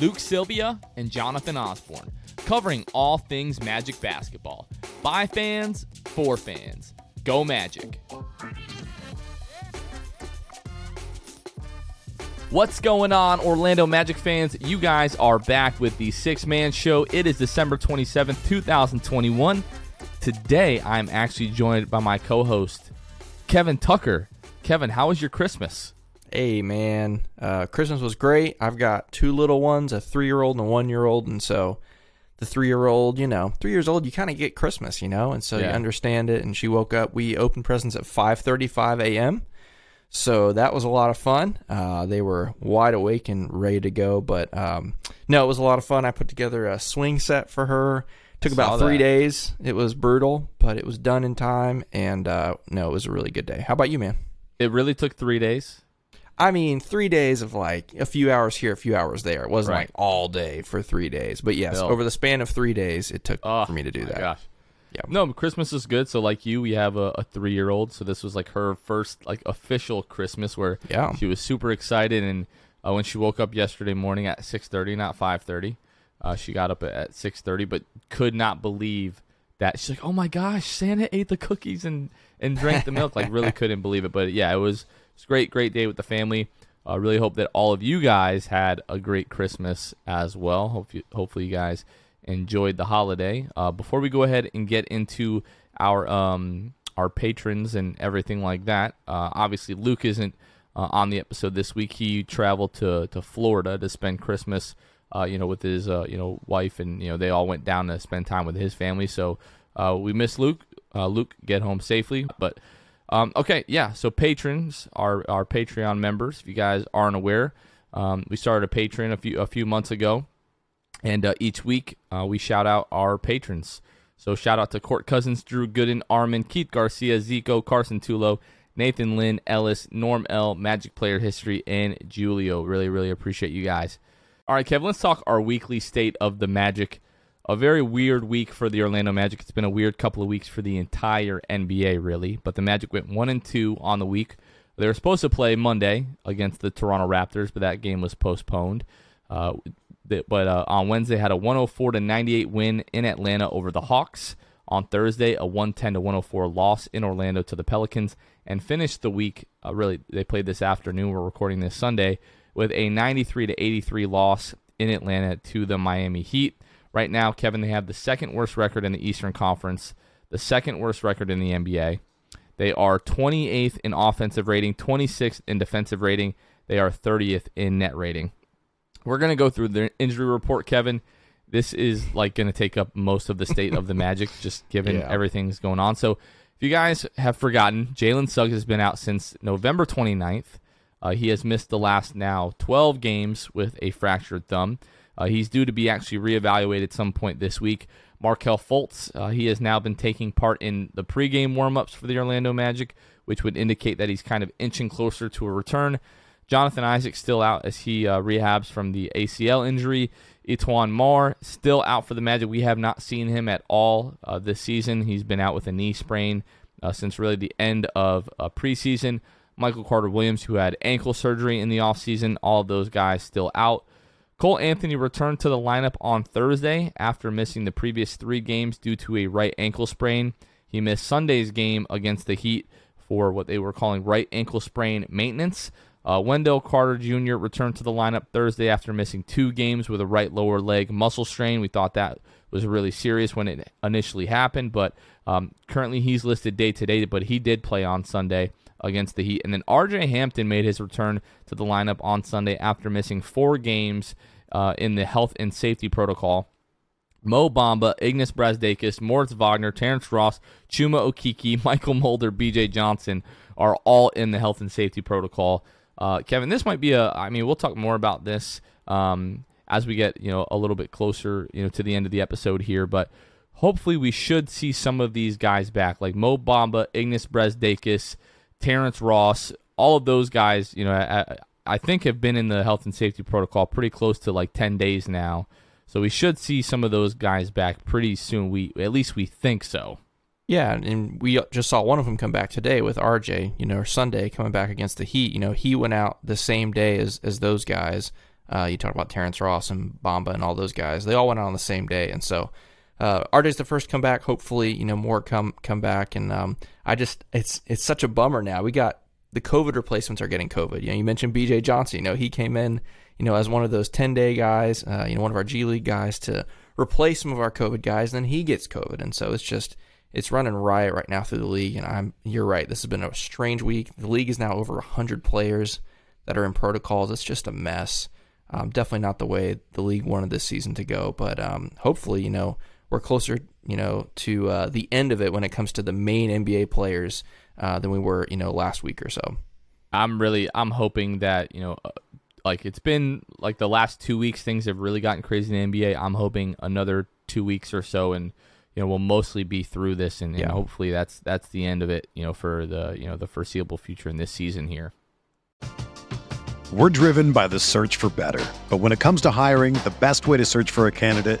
Luke Sylvia and Jonathan Osborne, covering all things Magic basketball. By fans, for fans. Go Magic. What's going on, Orlando Magic fans? You guys are back with the Sixth Man Show. It is December 27th, 2021. Today, I'm actually joined by my co host, Kevin Tucker. Kevin, how was your Christmas? Hey man, uh, Christmas was great. I've got two little ones, a three-year-old and a one-year-old, and so the three-year-old, you know, three years old, you kind of get Christmas, you know, and so Yeah. you understand it. And she woke up. We opened presents at 5:35 a.m. So that was a lot of fun. Uh, they were wide awake and ready to go. But um, no, it was a lot of fun. I put together a swing set for her. Took Saw about three that. days. It was brutal, but it was done in time. And uh, no, it was a really good day. How about you, man? It really took three days. I mean, three days of like a few hours here, a few hours there. It wasn't Right. like all day for three days. But yes, Bill. over the span of three days, it took Oh, for me to do that. Gosh. Yeah. No, Christmas is good. So, like you, we have a, a three year old. So, this was like her first like official Christmas where Yeah. she was super excited. And uh, when she woke up yesterday morning at 6.30, not 5.30, uh, she got up at 6.30, but could not believe that. She's like, oh my gosh, Santa ate the cookies and, and drank the milk. Like, really couldn't believe it. But yeah, it was, it was a great, great day with the family. I uh, really hope that all of you guys had a great Christmas as well. Hope you, hopefully you guys enjoyed the holiday. Uh, before we go ahead and get into our um, our patrons and everything like that, uh, obviously Luke isn't uh, on the episode this week. He traveled to to Florida to spend Christmas, uh, you know, with his uh, you know wife, and you know they all went down to spend time with his family. So we miss Luke. Luke, get home safely, but. Um, okay, yeah. So patrons are our Patreon members. If you guys aren't aware, um, we started a Patreon a few a few months ago, and uh, each week uh, we shout out our patrons. So shout out to Court Cousins, Drew Gooden, Armin, Keith Garcia, Zico, Carson Tulo, Nathan Lynn, Ellis, Norm L, Magic Player History, and Julio. Really, really appreciate you guys. All right, Kevin, let's talk our weekly state of the Magic. A very weird week for the Orlando Magic. It's been a weird couple of weeks for the entire NBA, really. But the Magic went one and two on the week. They were supposed to play Monday against the Toronto Raptors, but that game was postponed. Uh, but uh, on Wednesday, had a 104 to 98 win in Atlanta over the Hawks. On Thursday, a 110 to 104 loss in Orlando to the Pelicans, and finished the week. Uh, really, they played this afternoon. We're recording this Sunday with a 93 to 83 loss in Atlanta to the Miami Heat. Right now, Kevin, they have the second worst record in the Eastern Conference, the second worst record in the NBA. They are 28th in offensive rating, 26th in defensive rating. They are 30th in net rating. We're going to go through the injury report, Kevin. This is like going to take up most of the state of the Magic, just given Yeah. everything's going on. So, if you guys have forgotten, Jalen Suggs has been out since November 29th. Uh, he has missed the last now 12 games with a fractured thumb. Uh, he's due to be actually reevaluated some point this week. Markelle Fultz, uh, he has now been taking part in the pregame warmups for the Orlando Magic, which would indicate that he's kind of inching closer to a return. Jonathan Isaac still out as he uh, rehabs from the ACL injury. E'Twaun Moore still out for the Magic. We have not seen him at all uh, this season. He's been out with a knee sprain uh, since really the end of uh, preseason. Michael Carter Williams, who had ankle surgery in the offseason, all of those guys still out. Cole Anthony returned to the lineup on Thursday after missing the previous three games due to a right ankle sprain. He missed Sunday's game against the Heat for what they were calling right ankle sprain maintenance. Uh, Wendell Carter Jr. returned to the lineup Thursday after missing two games with a right lower leg muscle strain. We thought that was really serious when it initially happened, but um, currently he's listed day to day, but he did play on Sunday against the Heat. And then RJ Hampton made his return to the lineup on Sunday after missing four games uh, in the health and safety protocol. Mo Bamba, Ignas Brazdeikis, Moritz Wagner, Terrence Ross, Chuma Okeke, Mychal Mulder, BJ Johnson are all in the health and safety protocol. Uh, Kevin, this might be a. I mean, we'll talk more about this um, as we get you know a little bit closer you know to the end of the episode here, but hopefully we should see some of these guys back, like Mo Bamba, Ignas Brazdeikis, Terrence Ross, all of those guys. You know, I, I think have been in the health and safety protocol pretty close to like ten days now. So we should see some of those guys back pretty soon. We at least we think so. Yeah, and we just saw one of them come back today with RJ, you know, Sunday coming back against the Heat. You know, he went out the same day as as those guys. Uh, you talk about Terrence Ross and Bamba and all those guys. They all went out on the same day, and so uh, RJ's the first come back. Hopefully, you know, more come come back. And um, I just it's it's such a bummer now. We got the COVID replacements are getting COVID. You know, you mentioned BJ Johnson. You know, he came in, you know, as one of those ten day guys. Uh, you know, one of our G League guys to replace some of our COVID guys. And then he gets COVID, and so it's just it's running riot right now through the league. And I'm you're right. This has been a strange week. The league is now over hundred players that are in protocols. It's just a mess. Um, definitely not the way the league wanted this season to go, but um, hopefully, you know, we're closer, you know, to uh, the end of it when it comes to the main NBA players uh, than we were, you know, last week or so. I'm really, I'm hoping that you know, uh, like it's been like the last two weeks, things have really gotten crazy in the NBA. I'm hoping another two weeks or so, and you know, we'll mostly be through this, and, and Yeah. hopefully that's that's the end of it, you know, for the you know the foreseeable future in this season here. We're driven by the search for better. But when it comes to hiring, the best way to search for a candidate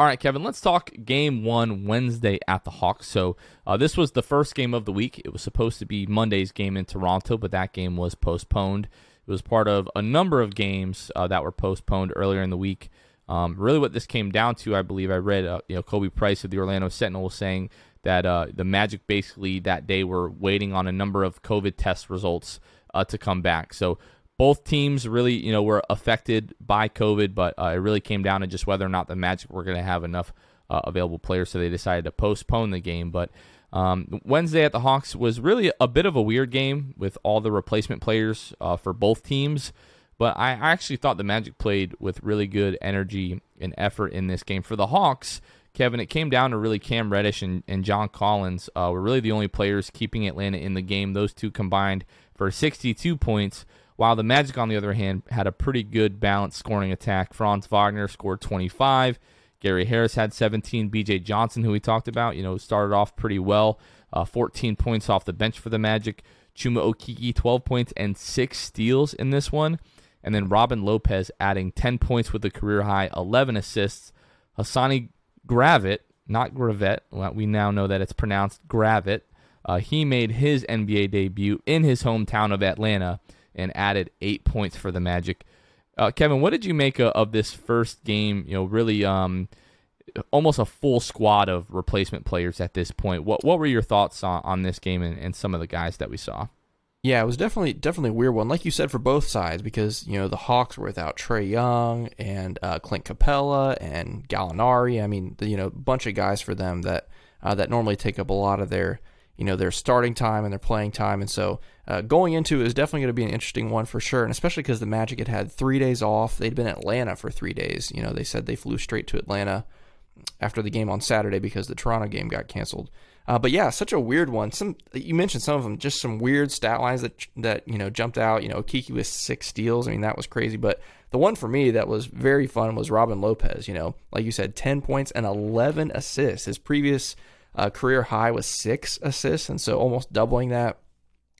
All right, Kevin, let's talk game one Wednesday at the Hawks. So, uh, this was the first game of the week. It was supposed to be Monday's game in Toronto, but that game was postponed. It was part of a number of games uh, that were postponed earlier in the week. Um, really, what this came down to, I believe, I read, uh, you know, Khobi Price of the Orlando Sentinel was saying that uh, the Magic basically that day were waiting on a number of COVID test results uh, to come back. So, both teams really, you know, were affected by COVID, but uh, it really came down to just whether or not the Magic were going to have enough uh, available players, so they decided to postpone the game. But um, Wednesday at the Hawks was really a bit of a weird game with all the replacement players uh, for both teams. But I actually thought the Magic played with really good energy and effort in this game. For the Hawks, Kevin, it came down to really Cam Reddish and, and John Collins uh, were really the only players keeping Atlanta in the game. Those two combined for 62 points, while the Magic, on the other hand, had a pretty good balanced scoring attack. Franz Wagner scored 25. Gary Harris had 17. BJ Johnson, who we talked about, you know, started off pretty well. Uh, 14 points off the bench for the Magic. Chuma Okeke, 12 points and six steals in this one. And then Robin Lopez adding 10 points with a career high 11 assists. Hassani Gravett, not Gravett. Well, we now know that it's pronounced Gravett. Uh, he made his NBA debut in his hometown of Atlanta and added eight points for the Magic. Uh, Kevin, what did you make of, of this first game? You know, really, um, almost a full squad of replacement players at this point. What what were your thoughts on, on this game and, and some of the guys that we saw? Yeah, it was definitely definitely a weird one, like you said, for both sides because you know the Hawks were without Trae Young and uh, Clint Capela and Gallinari. I mean, you know, a bunch of guys for them that uh, that normally take up a lot of their you know their starting time and their playing time, and so uh, going into it is definitely going to be an interesting one for sure, and especially because the Magic had had three days off. They'd been in Atlanta for three days. You know, they said they flew straight to Atlanta after the game on Saturday because the Toronto game got canceled. Uh, but yeah, such a weird one. Some you mentioned some of them, just some weird stat lines that that you know jumped out. You know, Kiki with six steals. I mean, that was crazy. But the one for me that was very fun was Robin Lopez. You know, like you said, ten points and eleven assists. His previous uh, career high was six assists, and so almost doubling that.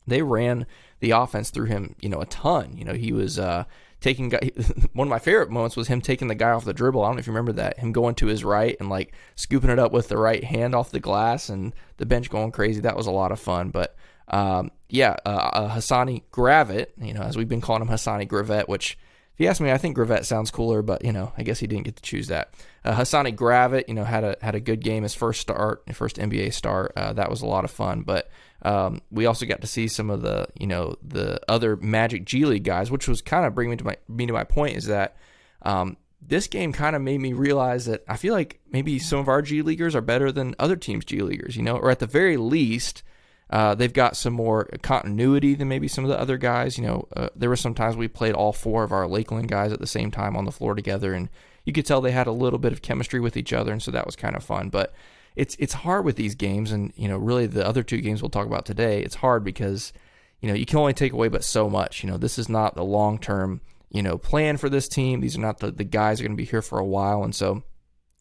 They ran the offense through him, you know, a ton. You know, he was uh, taking. One of my favorite moments was him taking the guy off the dribble. I don't know if you remember that. Him going to his right and like scooping it up with the right hand off the glass, and the bench going crazy. That was a lot of fun. But um, yeah, uh, uh, Hassani Gravett, you know, as we've been calling him Hassani Gravett, which if you ask me, I think Gravett sounds cooler, but you know, I guess he didn't get to choose that. Uh, Hassani Gravett, you know, had a had a good game, his first start, his first NBA start. Uh, that was a lot of fun. But um, we also got to see some of the, you know, the other Magic G League guys, which was kind of bringing me to my me to my point is that um, this game kind of made me realize that I feel like maybe some of our G Leaguers are better than other teams' G Leaguers, you know, or at the very least, uh, they've got some more continuity than maybe some of the other guys. You know, uh, there were some times we played all four of our Lakeland guys at the same time on the floor together, and you could tell they had a little bit of chemistry with each other, and so that was kind of fun. But it's it's hard with these games, and you know, really the other two games we'll talk about today. It's hard because you know you can only take away but so much. You know, this is not the long term you know plan for this team. These are not the the guys are going to be here for a while, and so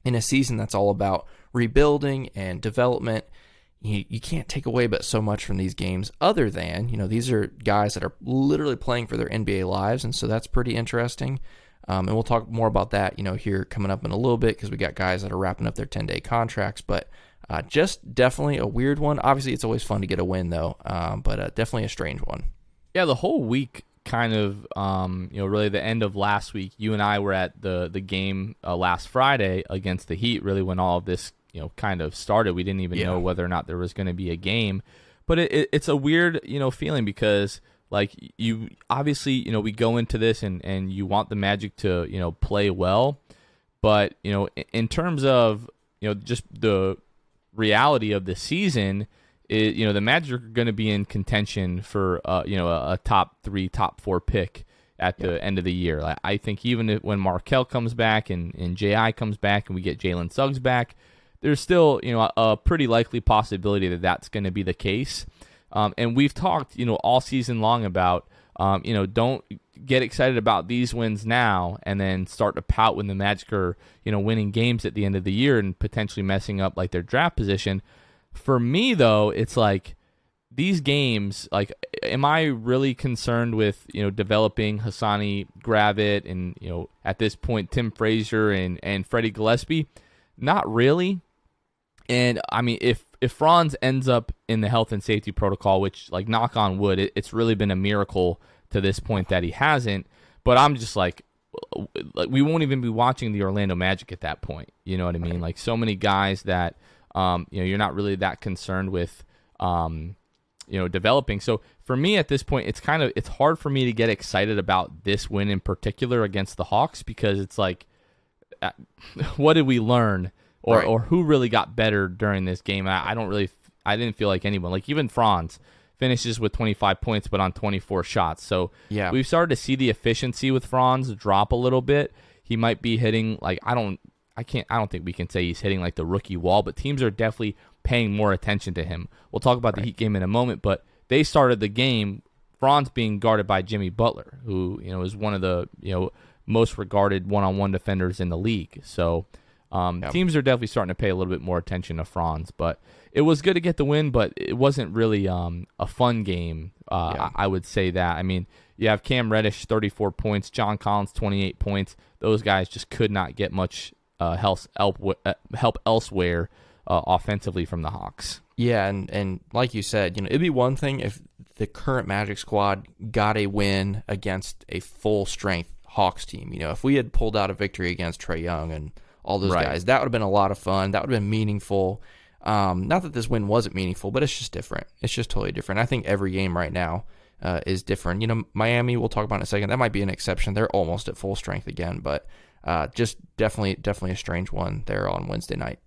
in a season that's all about rebuilding and development you, you can't take away but so much from these games other than you know these are guys that are literally playing for their nba lives and so that's pretty interesting um, and we'll talk more about that you know here coming up in a little bit because we got guys that are wrapping up their 10 day contracts but uh, just definitely a weird one obviously it's always fun to get a win though um, but uh, definitely a strange one yeah the whole week kind of um, you know really the end of last week you and i were at the the game uh, last friday against the heat really when all of this you know kind of started. We didn't even yeah. know whether or not there was going to be a game, but it, it, it's a weird you know feeling because like you obviously you know we go into this and and you want the Magic to you know play well, but you know in, in terms of you know just the reality of the season. It, you know the Magic are going to be in contention for uh, you know a, a, top three, top four pick at the yeah. end of the year. Like, I think even if, when Markelle comes back and, and Ji comes back and we get Jalen Suggs back, there's still you know a, a pretty likely possibility that that's going to be the case. Um, and we've talked you know all season long about um, you know don't get excited about these wins now and then start to pout when the Magic are you know winning games at the end of the year and potentially messing up like their draft position. For me though, it's like these games like am I really concerned with you know developing Hassani Gravett and you know at this point Tim Frazier and and Freddie Gillespie? Not really. And I mean, if if Franz ends up in the health and safety protocol, which like knock on wood, it, it's really been a miracle to this point that he hasn't. But I'm just like, like we won't even be watching the Orlando Magic at that point. You know what I mean? Like so many guys that um, you know you're not really that concerned with. Um, you know developing. So for me at this point, it's kind of it's hard for me to get excited about this win in particular against the Hawks because it's like, uh, what did we learn, or Right. or who really got better during this game? I, I don't really, I didn't feel like anyone. Like even Franz finishes with 25 points, but on 24 shots. So Yeah. we've started to see the efficiency with Franz drop a little bit. He might be hitting like I don't I can't I don't think we can say he's hitting like the rookie wall, but teams are definitely paying more attention to him. We'll talk about the Heat game in a moment, but they started the game Franz being guarded by Jimmy Butler, who, you know, is one of the, you know, most regarded one-on-one defenders in the league. So, um, teams are definitely starting to pay a little bit more attention to Franz, but it was good to get the win, but it wasn't really um, a fun game. Uh, Yeah. I I would say that. I mean, you have Cam Reddish, 34 points, John Collins, 28 points. Those guys just could not get much uh, help, help, uh, help elsewhere uh, offensively from the Hawks. Yeah, and and like you said, you know, it'd be one thing if the current Magic squad got a win against a full strength Hawks team. You know, if we had pulled out a victory against Trae Young and all those Right. guys, that would have been a lot of fun. That would have been meaningful. Um, not that this win wasn't meaningful, but it's just different. It's just totally different. I think every game right now uh, is different. You know, Miami, we'll talk about in a second. That might be an exception. They're almost at full strength again, but uh, just definitely, definitely a strange one there on Wednesday night.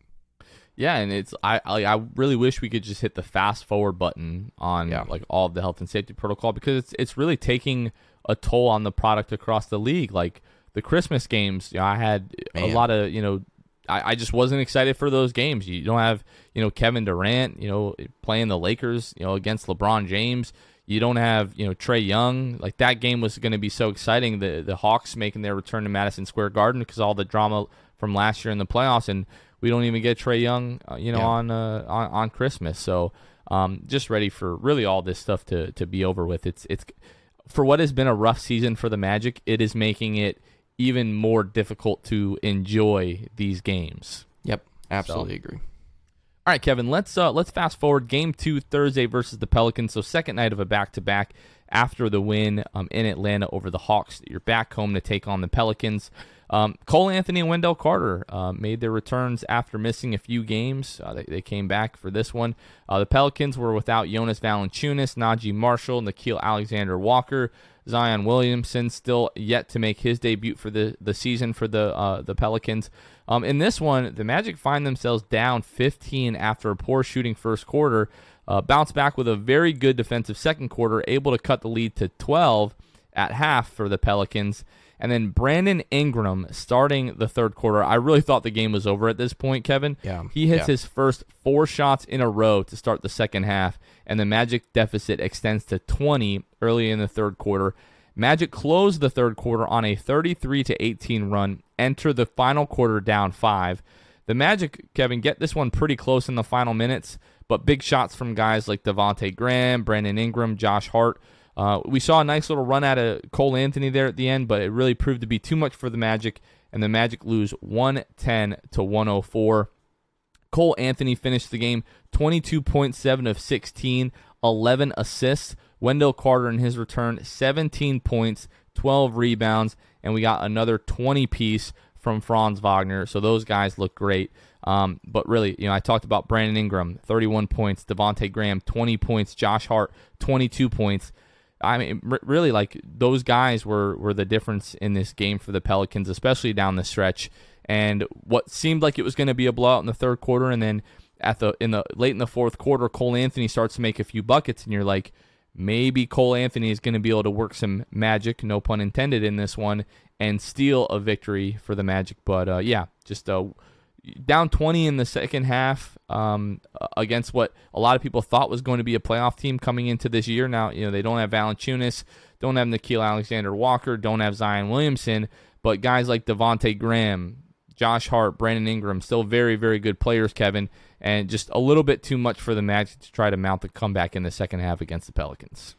Yeah, and it's I I, really wish we could just hit the fast forward button on Yeah. like all of the health and safety protocol because it's it's really taking a toll on the product across the league. Like the Christmas games, you know, I had a lot of you know. I, I just wasn't excited for those games. You don't have, you know, Kevin Durant, you know, playing the Lakers, you know, against LeBron James. You don't have, you know, Trae Young. Like that game was going to be so exciting. The the Hawks making their return to Madison Square Garden because all the drama from last year in the playoffs, and we don't even get Trae Young, uh, you know, Yeah. on, uh, on on Christmas. So um, just ready for really all this stuff to to be over with. It's it's for what has been a rough season for the Magic. It is making it even more difficult to enjoy these games. Yep, absolutely agree. All right, Kevin. Let's uh, let's fast forward. Game two Thursday versus the Pelicans. So second night of a back to back after the win um, in Atlanta over the Hawks. You're back home to take on the Pelicans. Um, Cole Anthony and Wendell Carter uh, made their returns after missing a few games. Uh, they, they came back for this one. Uh, the Pelicans were without Jonas Valanciunas, Naji Marshall, Nickeil Alexander Walker, Zion Williamson still yet to make his debut for the, the season for the uh, the Pelicans. Um, in this one, the Magic find themselves down 15 after a poor shooting first quarter. Uh, bounce back with a very good defensive second quarter, able to cut the lead to 12 at half for the Pelicans. And then Brandon Ingram starting the third quarter. I really thought the game was over at this point, Kevin. Yeah, He hits yeah. his first four shots in a row to start the second half, and the Magic deficit extends to 20 early in the third quarter. Magic closed the third quarter on a 33 to 18 run, enter the final quarter down 5. The Magic, Kevin, get this one pretty close in the final minutes, but big shots from guys like Devonte Graham, Brandon Ingram, Josh Hart. Uh, we saw a nice little run out of Cole Anthony there at the end, but it really proved to be too much for the Magic, and the Magic lose 110 to 104. Cole Anthony finished the game 22.7 of 16, 11 assists. Wendell Carter in his return, 17 points, 12 rebounds, and we got another 20 piece from Franz Wagner. So those guys look great. Um, but really, you know, I talked about Brandon Ingram, 31 points, Devonte Graham, 20 points, Josh Hart, 22 points. I mean, really, like those guys were were the difference in this game for the Pelicans, especially down the stretch. And what seemed like it was going to be a blowout in the third quarter, and then at the in the late in the fourth quarter, Cole Anthony starts to make a few buckets, and you're like, maybe Cole Anthony is going to be able to work some magic, no pun intended, in this one, and steal a victory for the Magic. But uh, yeah, just uh, down 20 in the second half um, against what a lot of people thought was going to be a playoff team coming into this year. Now, you know, they don't have Valanciunas, don't have Nickeil Alexander Walker, don't have Zion Williamson, but guys like Devonte Graham, Josh Hart, Brandon Ingram, still very, very good players, Kevin, and just a little bit too much for the Magic to try to mount the comeback in the second half against the Pelicans.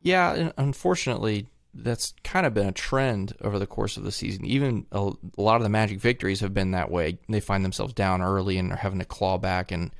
Yeah, unfortunately, that's kind of been a trend over the course of the season. Even a, a lot of the Magic victories have been that way. They find themselves down early and are having to claw back, and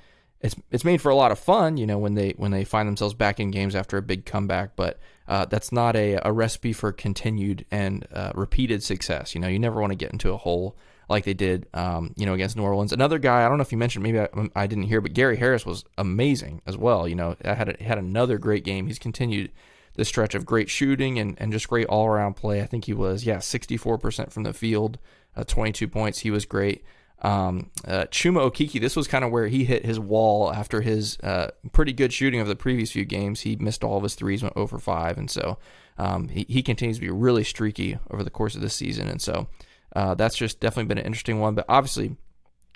it's it's made for a lot of fun, you know, when they when they find themselves back in games after a big comeback. But uh, that's not a, a recipe for continued and uh, repeated success. You know, you never want to get into a hole like they did, um, you know, against New Orleans. Another guy, I don't know if you mentioned, maybe I, I didn't hear, but Gary Harris was amazing as well. You know, had a, had another great game. He's continued this stretch of great shooting and, and just great all around play. I think he was, yeah, 64% from the field, uh, 22 points. He was great. Um, uh, Chuma Okeke, this was kind of where he hit his wall after his uh, pretty good shooting of the previous few games. He missed all of his threes, went over 5, and so um, he, he continues to be really streaky over the course of this season. And so uh, that's just definitely been an interesting one. But obviously,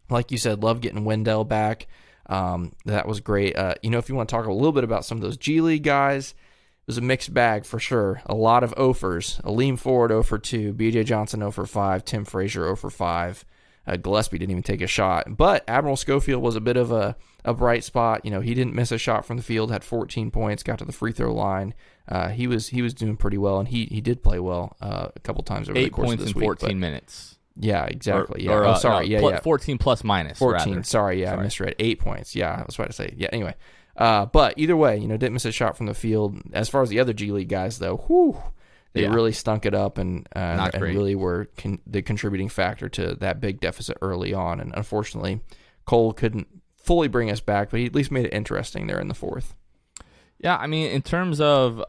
like you said, love getting Wendell back. Um, that was great. Uh, you know, if you want to talk a little bit about some of those G League guys, was a mixed bag for sure. A lot of offers. Aleem Ford 0 for 2, BJ Johnson 0 for 5, Tim Frazier 0 for 5. Uh, Gillespie didn't even take a shot. But Admiral Schofield was a bit of a, a bright spot. You know, he didn't miss a shot from the field, had 14 points, got to the free throw line. Uh, he was he was doing pretty well, and he he did play well uh, a couple times over Eight the course points of this in 14 but- minutes. Yeah, exactly. Or- yeah. or, oh, uh, sorry. no, yeah, pl- yeah. 14 plus minus. 14. rather. Sorry, yeah, I misread. Eight points. Yeah, I was about to say. Yeah, anyway. Uh, but either way, you know, didn't miss a shot from the field. As far as the other G League guys, though, whew, they Yeah. really stunk it up and uh, and great. really were con- the contributing factor to that big deficit early on. And unfortunately, Cole couldn't fully bring us back, but he at least made it interesting there in the fourth. Yeah, I mean, in terms of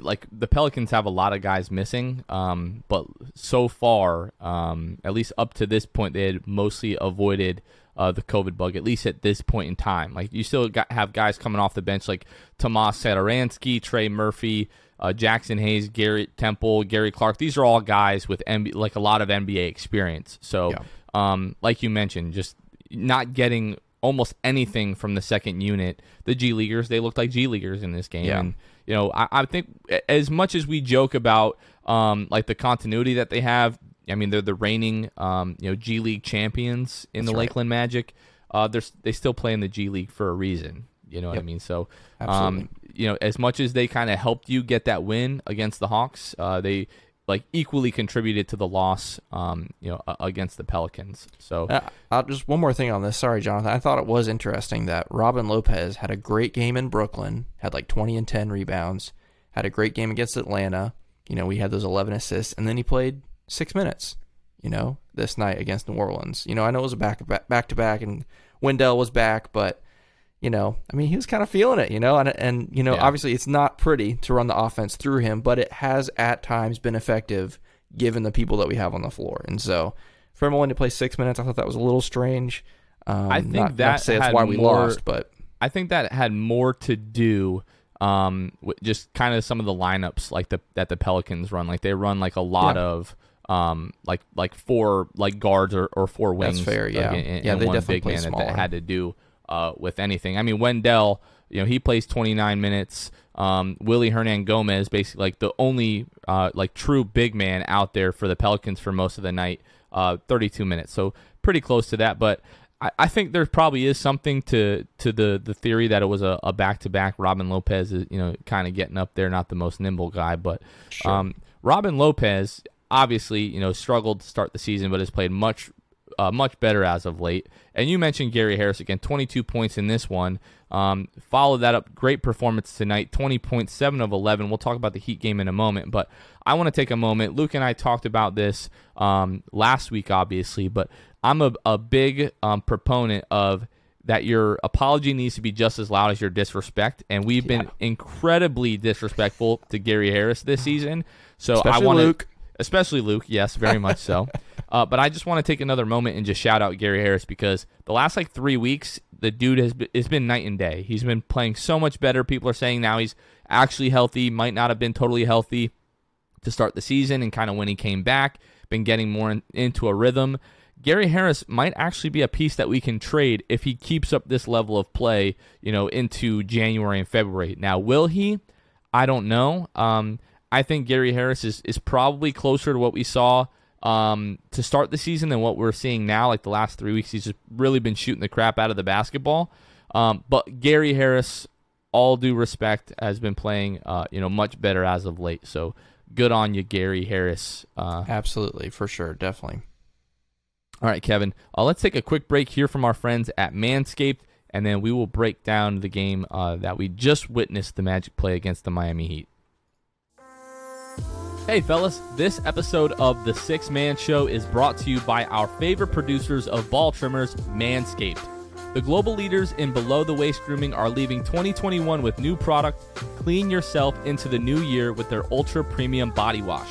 like the Pelicans have a lot of guys missing, um, but so far, um, at least up to this point, they had mostly avoided uh, the COVID bug. At least at this point in time, like you still got have guys coming off the bench like Tomas Satoransky, Trey Murphy. Uh, Jaxson Hayes, Garrett Temple, Gary Clark. These are all guys with MB, like a lot of NBA experience. So, Yeah. um, like you mentioned, just not getting almost anything from the second unit. The G Leaguers, they looked like G Leaguers in this game. Yeah. And, you know, I, I think as much as we joke about um, like the continuity that they have, I mean, they're the reigning, um, you know, G League champions in the right. Lakeland Magic. Uh, they're, they still play in the G League for a reason. You know what I mean? So, um, you know, as much as they kind of helped you get that win against the Hawks, uh, they like equally contributed to the loss, um, you know, against the Pelicans. So, Uh, uh, just one more thing on this. Sorry, Jonathan. I thought it was interesting that Robin Lopez had a great game in Brooklyn, had like 20 and 10 rebounds, had a great game against Atlanta. You know, we had those 11 assists, and then he played six minutes, you know, this night against New Orleans. You know, I know it was a back back to back, and Wendell was back, but. You know, I mean, he was kind of feeling it, you know, and and you know, Yeah. obviously it's not pretty to run the offense through him, but it has at times been effective given the people that we have on the floor. And so, for him only to play six minutes, I thought that was a little strange. Um, I think not, not that to say that's why we more- lost, but I think that had more to do um, with just kind of some of the lineups like the that the Pelicans run. Like they run like a lot Yeah. of um, like like four like guards or, or four wings. That's fair, like, yeah. and, Yeah, and they one definitely big play man that, smaller. that had to do uh, with anything. I mean Wendell, you know, he plays 29 minutes. Um, Willy Hernangomez, basically like the only uh, like true big man out there for the Pelicans for most of the night, uh, 32 minutes. So pretty close to that, but I, I think there probably is something to to the the theory that it was a, a back-to-back. Robin Lopez is you know kind of getting up there, not the most nimble guy, but um, Robin Lopez obviously you know struggled to start the season, but has played much uh, much better as of late. And you mentioned Gary Harris again, 22 points in this one. Um, followed that up, great performance tonight, 20.7 of 11. We'll talk about the Heat game in a moment, but I want to take a moment. Luke and I talked about this um, last week, obviously, but I'm a, a big um, proponent of that your apology needs to be just as loud as your disrespect, and we've been incredibly disrespectful to Gary Harris this season. So I want to especially Luke. Yes, very much so. Uh, but I just want to take another moment and just shout out Gary Harris because the last like three weeks, the dude has been, it's been night and day. He's been playing so much better. People are saying now he's actually healthy. Might not have been totally healthy to start the season, and kind of when he came back, been getting more in, into a rhythm. Gary Harris might actually be a piece that we can trade if he keeps up this level of play, you know, into January and February. Now, will he? I don't know. Um, I think Gary Harris is, is probably closer to what we saw um, to start the season than what we're seeing now. Like the last three weeks, he's just really been shooting the crap out of the basketball. Um, but Gary Harris, all due respect, has been playing uh, you know much better as of late. So good on you, Gary Harris. Uh, Absolutely, for sure, definitely. all right, Kevin. Uh, let's take a quick break here from our friends at Manscaped, and then we will break down the game uh, that we just witnessed the Magic play against the Miami Heat. Hey, fellas, this episode of The Sixth Man Show is brought to you by our favorite producers of ball trimmers, Manscaped. The global leaders in below the waist grooming are leaving 2021 with new product. Clean yourself into the new year with their ultra premium body wash.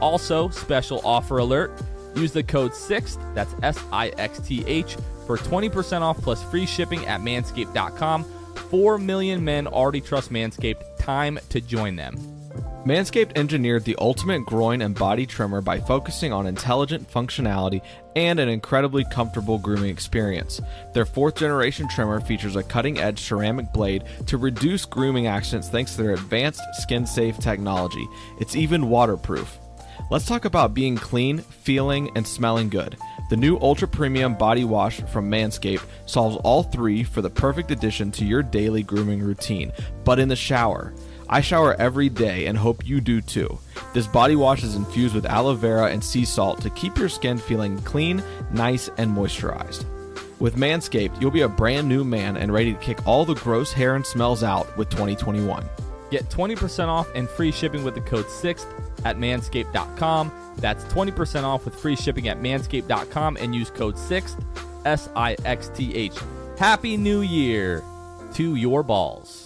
Also, special offer alert use the code SIXTH, that's S I X T H, for 20% off plus free shipping at manscaped.com. 4 million men already trust Manscaped. Time to join them. Manscaped engineered the ultimate groin and body trimmer by focusing on intelligent functionality and an incredibly comfortable grooming experience. Their fourth generation trimmer features a cutting edge ceramic blade to reduce grooming accidents thanks to their advanced skin safe technology. It's even waterproof. Let's talk about being clean, feeling, and smelling good. The new Ultra Premium Body Wash from Manscaped solves all three for the perfect addition to your daily grooming routine, but in the shower. I shower every day and hope you do too. This body wash is infused with aloe vera and sea salt to keep your skin feeling clean, nice, and moisturized. With Manscaped, you'll be a brand new man and ready to kick all the gross hair and smells out with 2021. Get 20% off and free shipping with the code 6th at manscaped.com. That's 20% off with free shipping at manscaped.com and use code 6th, S I X T H. Happy New Year to your balls.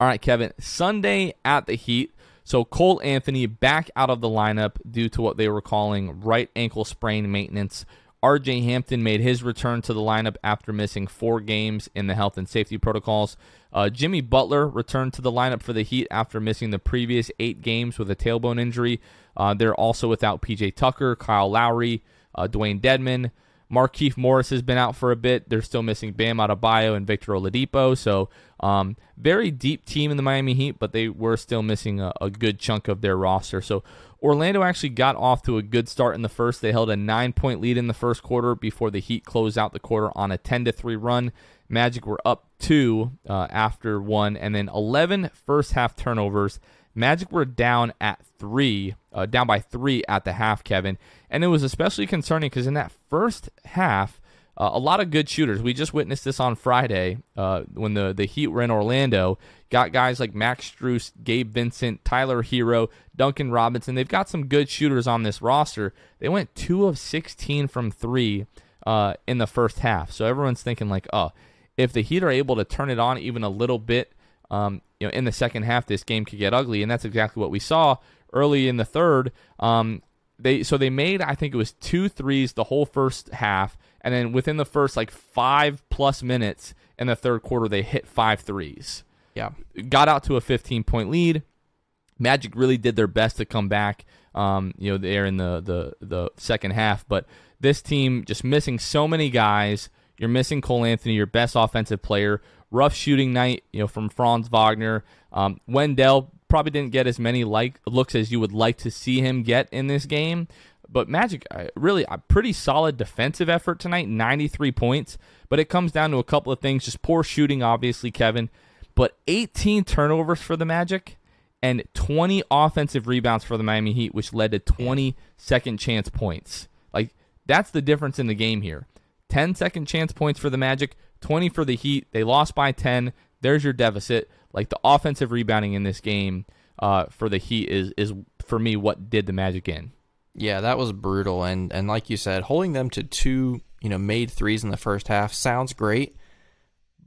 All right, Kevin. Sunday at the Heat. So Cole Anthony back out of the lineup due to what they were calling right ankle sprain maintenance. RJ Hampton made his return to the lineup after missing four games in the health and safety protocols. Uh, Jimmy Butler returned to the lineup for the Heat after missing the previous eight games with a tailbone injury. Uh, they're also without PJ Tucker, Kyle Lowry, uh, Dewayne Dedmon. Markieff Morris has been out for a bit. They're still missing Bam Adebayo and Victor Oladipo. So um, very deep team in the Miami Heat, but they were still missing a, a, good chunk of their roster. So Orlando actually got off to a good start in the first. They held a nine point lead in the first quarter before the Heat closed out the quarter on a 10 to 3 run. Magic were up two uh, after one, and then 11 first half turnovers. Magic were down at three, uh, down by three at the half, Kevin. And it was especially concerning because in that first half, uh, a lot of good shooters. We just witnessed this on Friday uh, when the, the Heat were in Orlando. Got guys like Max Strus, Gabe Vincent, Tyler Herro, Duncan Robinson. They've got some good shooters on this roster. They went two of 16 from three uh, in the first half. So everyone's thinking like, oh, if the Heat are able to turn it on even a little bit, um, you know, in the second half, this game could get ugly, and that's exactly what we saw early in the third. Um, they so they made I think it was two threes the whole first half, and then within the first like five plus minutes in the third quarter, they hit five threes. Yeah, got out to a 15 point lead. Magic really did their best to come back. Um, you know, there in the the the second half, but this team just missing so many guys. You're missing Cole Anthony, your best offensive player. Rough shooting night, you know, from Franz Wagner. Um, Wendell probably didn't get as many like looks as you would like to see him get in this game. But Magic, uh, really a pretty solid defensive effort tonight, 93 points. But it comes down to a couple of things, just poor shooting, obviously, Kevin. But 18 turnovers for the Magic and 20 offensive rebounds for the Miami Heat, which led to 20 second chance points. Like that's the difference in the game here. 10 second chance points for the Magic, 20 for the Heat. They lost by 10. There's your deficit. Like the offensive rebounding in this game uh, for the Heat is is for me what did the Magic in. Yeah, that was brutal, and and like you said, holding them to two you know made threes in the first half sounds great,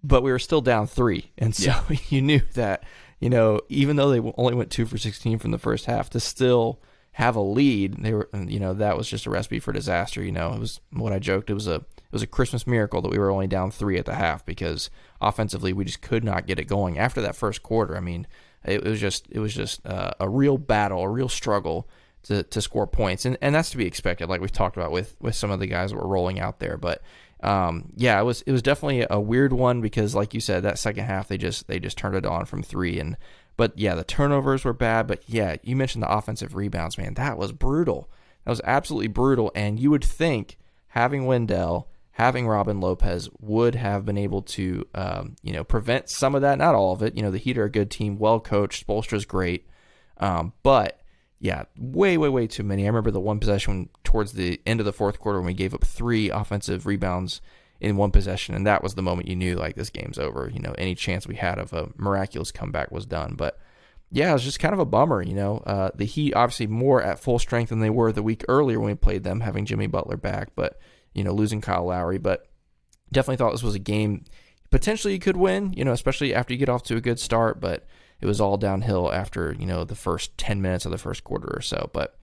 but we were still down three, and so yeah. you knew that you know even though they only went two for sixteen from the first half, to still have a lead, they were you know that was just a recipe for disaster. You know, it was what I joked. It was a it was a Christmas miracle that we were only down three at the half because offensively we just could not get it going after that first quarter. I mean, it, was just it was just uh, a real battle, a real struggle to, to score points, and and that's to be expected. Like we've talked about with with some of the guys that were rolling out there, but um, yeah, it was it was definitely a weird one because, like you said, that second half they just they just turned it on from three, and but yeah, the turnovers were bad. But yeah, you mentioned the offensive rebounds, man, that was brutal. That was absolutely brutal, and you would think having Wendell having Robin Lopez would have been able to, um, you know, prevent some of that. Not all of it. You know, the Heat are a good team, well coached. Spoelstra's great, um, but yeah, way, way, way too many. I remember the one possession towards the end of the fourth quarter when we gave up three offensive rebounds in one possession, and that was the moment you knew like this game's over. You know, any chance we had of a miraculous comeback was done. But yeah, it was just kind of a bummer. You know, uh, the Heat obviously more at full strength than they were the week earlier when we played them, having Jimmy Butler back, but you know, losing Kyle Lowry. But definitely thought this was a game potentially you could win. You know, especially after you get off to a good start, but it was all downhill after you know the first ten minutes of the first quarter or so. But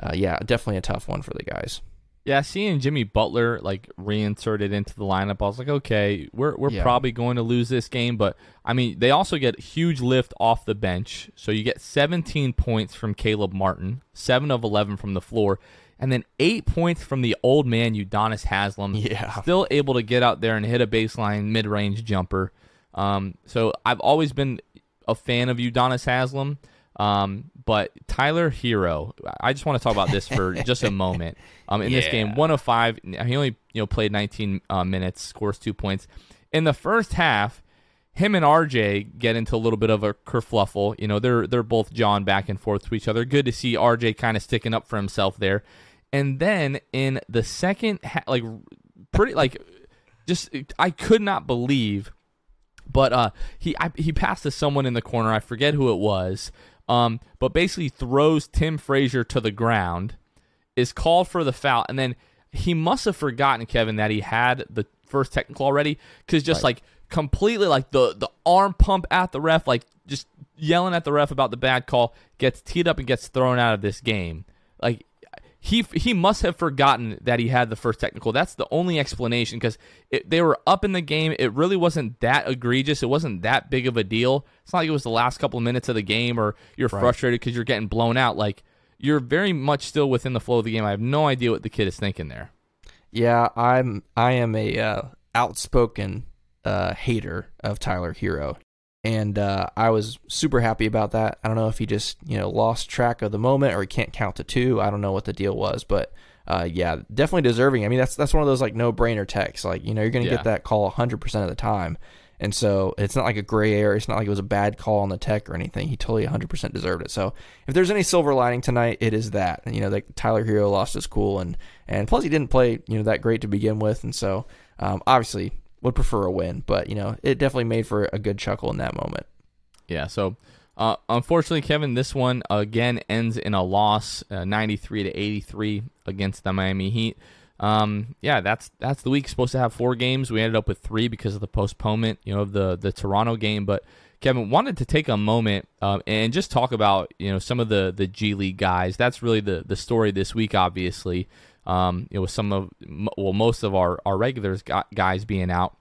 uh, yeah, definitely a tough one for the guys. Yeah, seeing Jimmy Butler like reinserted into the lineup, I was like, okay, we're we're Yeah. probably going to lose this game, but I mean, they also get huge lift off the bench. So you get 17 points from Caleb Martin, 7 of 11 from the floor, and then 8 points from the old man Udonis Haslam. Yeah. Still able to get out there and hit a baseline mid-range jumper. Um, so I've always been a fan of Udonis Haslam. Um, but Tyler Herro, I just want to talk about this for just a moment. Um, in this game, one of five, he only you know played 19 uh, minutes, scores two points. In the first half, him and RJ get into a little bit of a kerfluffle. You know, they're they're both jawing back and forth to each other. Good to see RJ kind of sticking up for himself there. And then in the second, ha- like pretty like just I could not believe but uh, he I, he passed to someone in the corner. I forget who it was. Um, but basically throws Tim Frazier to the ground, is called for the foul, and then he must have forgotten Kevin that he had the first technical already, because just like completely like the the arm pump at the ref, like just yelling at the ref about the bad call, gets teed up and gets thrown out of this game. Like he he must have forgotten that he had the first technical. That's the only explanation because they were up in the game. It really wasn't that egregious. It wasn't that big of a deal. It's not like it was the last couple of minutes of the game or you're frustrated because you're getting blown out. Like you're very much still within the flow of the game. I have no idea what the kid is thinking there. Yeah, I'm I am a uh, outspoken uh, hater of Tyler Herro, and uh, I was super happy about that. I don't know if he just you know lost track of the moment or he can't count to two. I don't know what the deal was, but uh, yeah, definitely deserving. I mean, that's that's one of those like no brainer texts. Like you know, you're gonna Yeah. get that call 100 percent of the time. And so it's not like a gray area. It's not like it was a bad call on the tech or anything. He totally 100% deserved it. So if there's any silver lining tonight, it is that. You know, that Tyler Herro lost his cool, and and plus he didn't play you know that great to begin with, and so um, obviously would prefer a win. But you know, it definitely made for a good chuckle in that moment. Yeah. So, uh, unfortunately, Kevin, this one again ends in a loss, uh, 93 to 83 against the Miami Heat. Um, yeah, that's that's the week. Supposed to have four games. We ended up with three because of the postponement, you know, of the the Toronto game. But Kevin wanted to take a moment um, and just talk about you know some of the the G League guys. That's really the the story this week, obviously. Um, you know, with some of well, most of our our regulars got guys being out,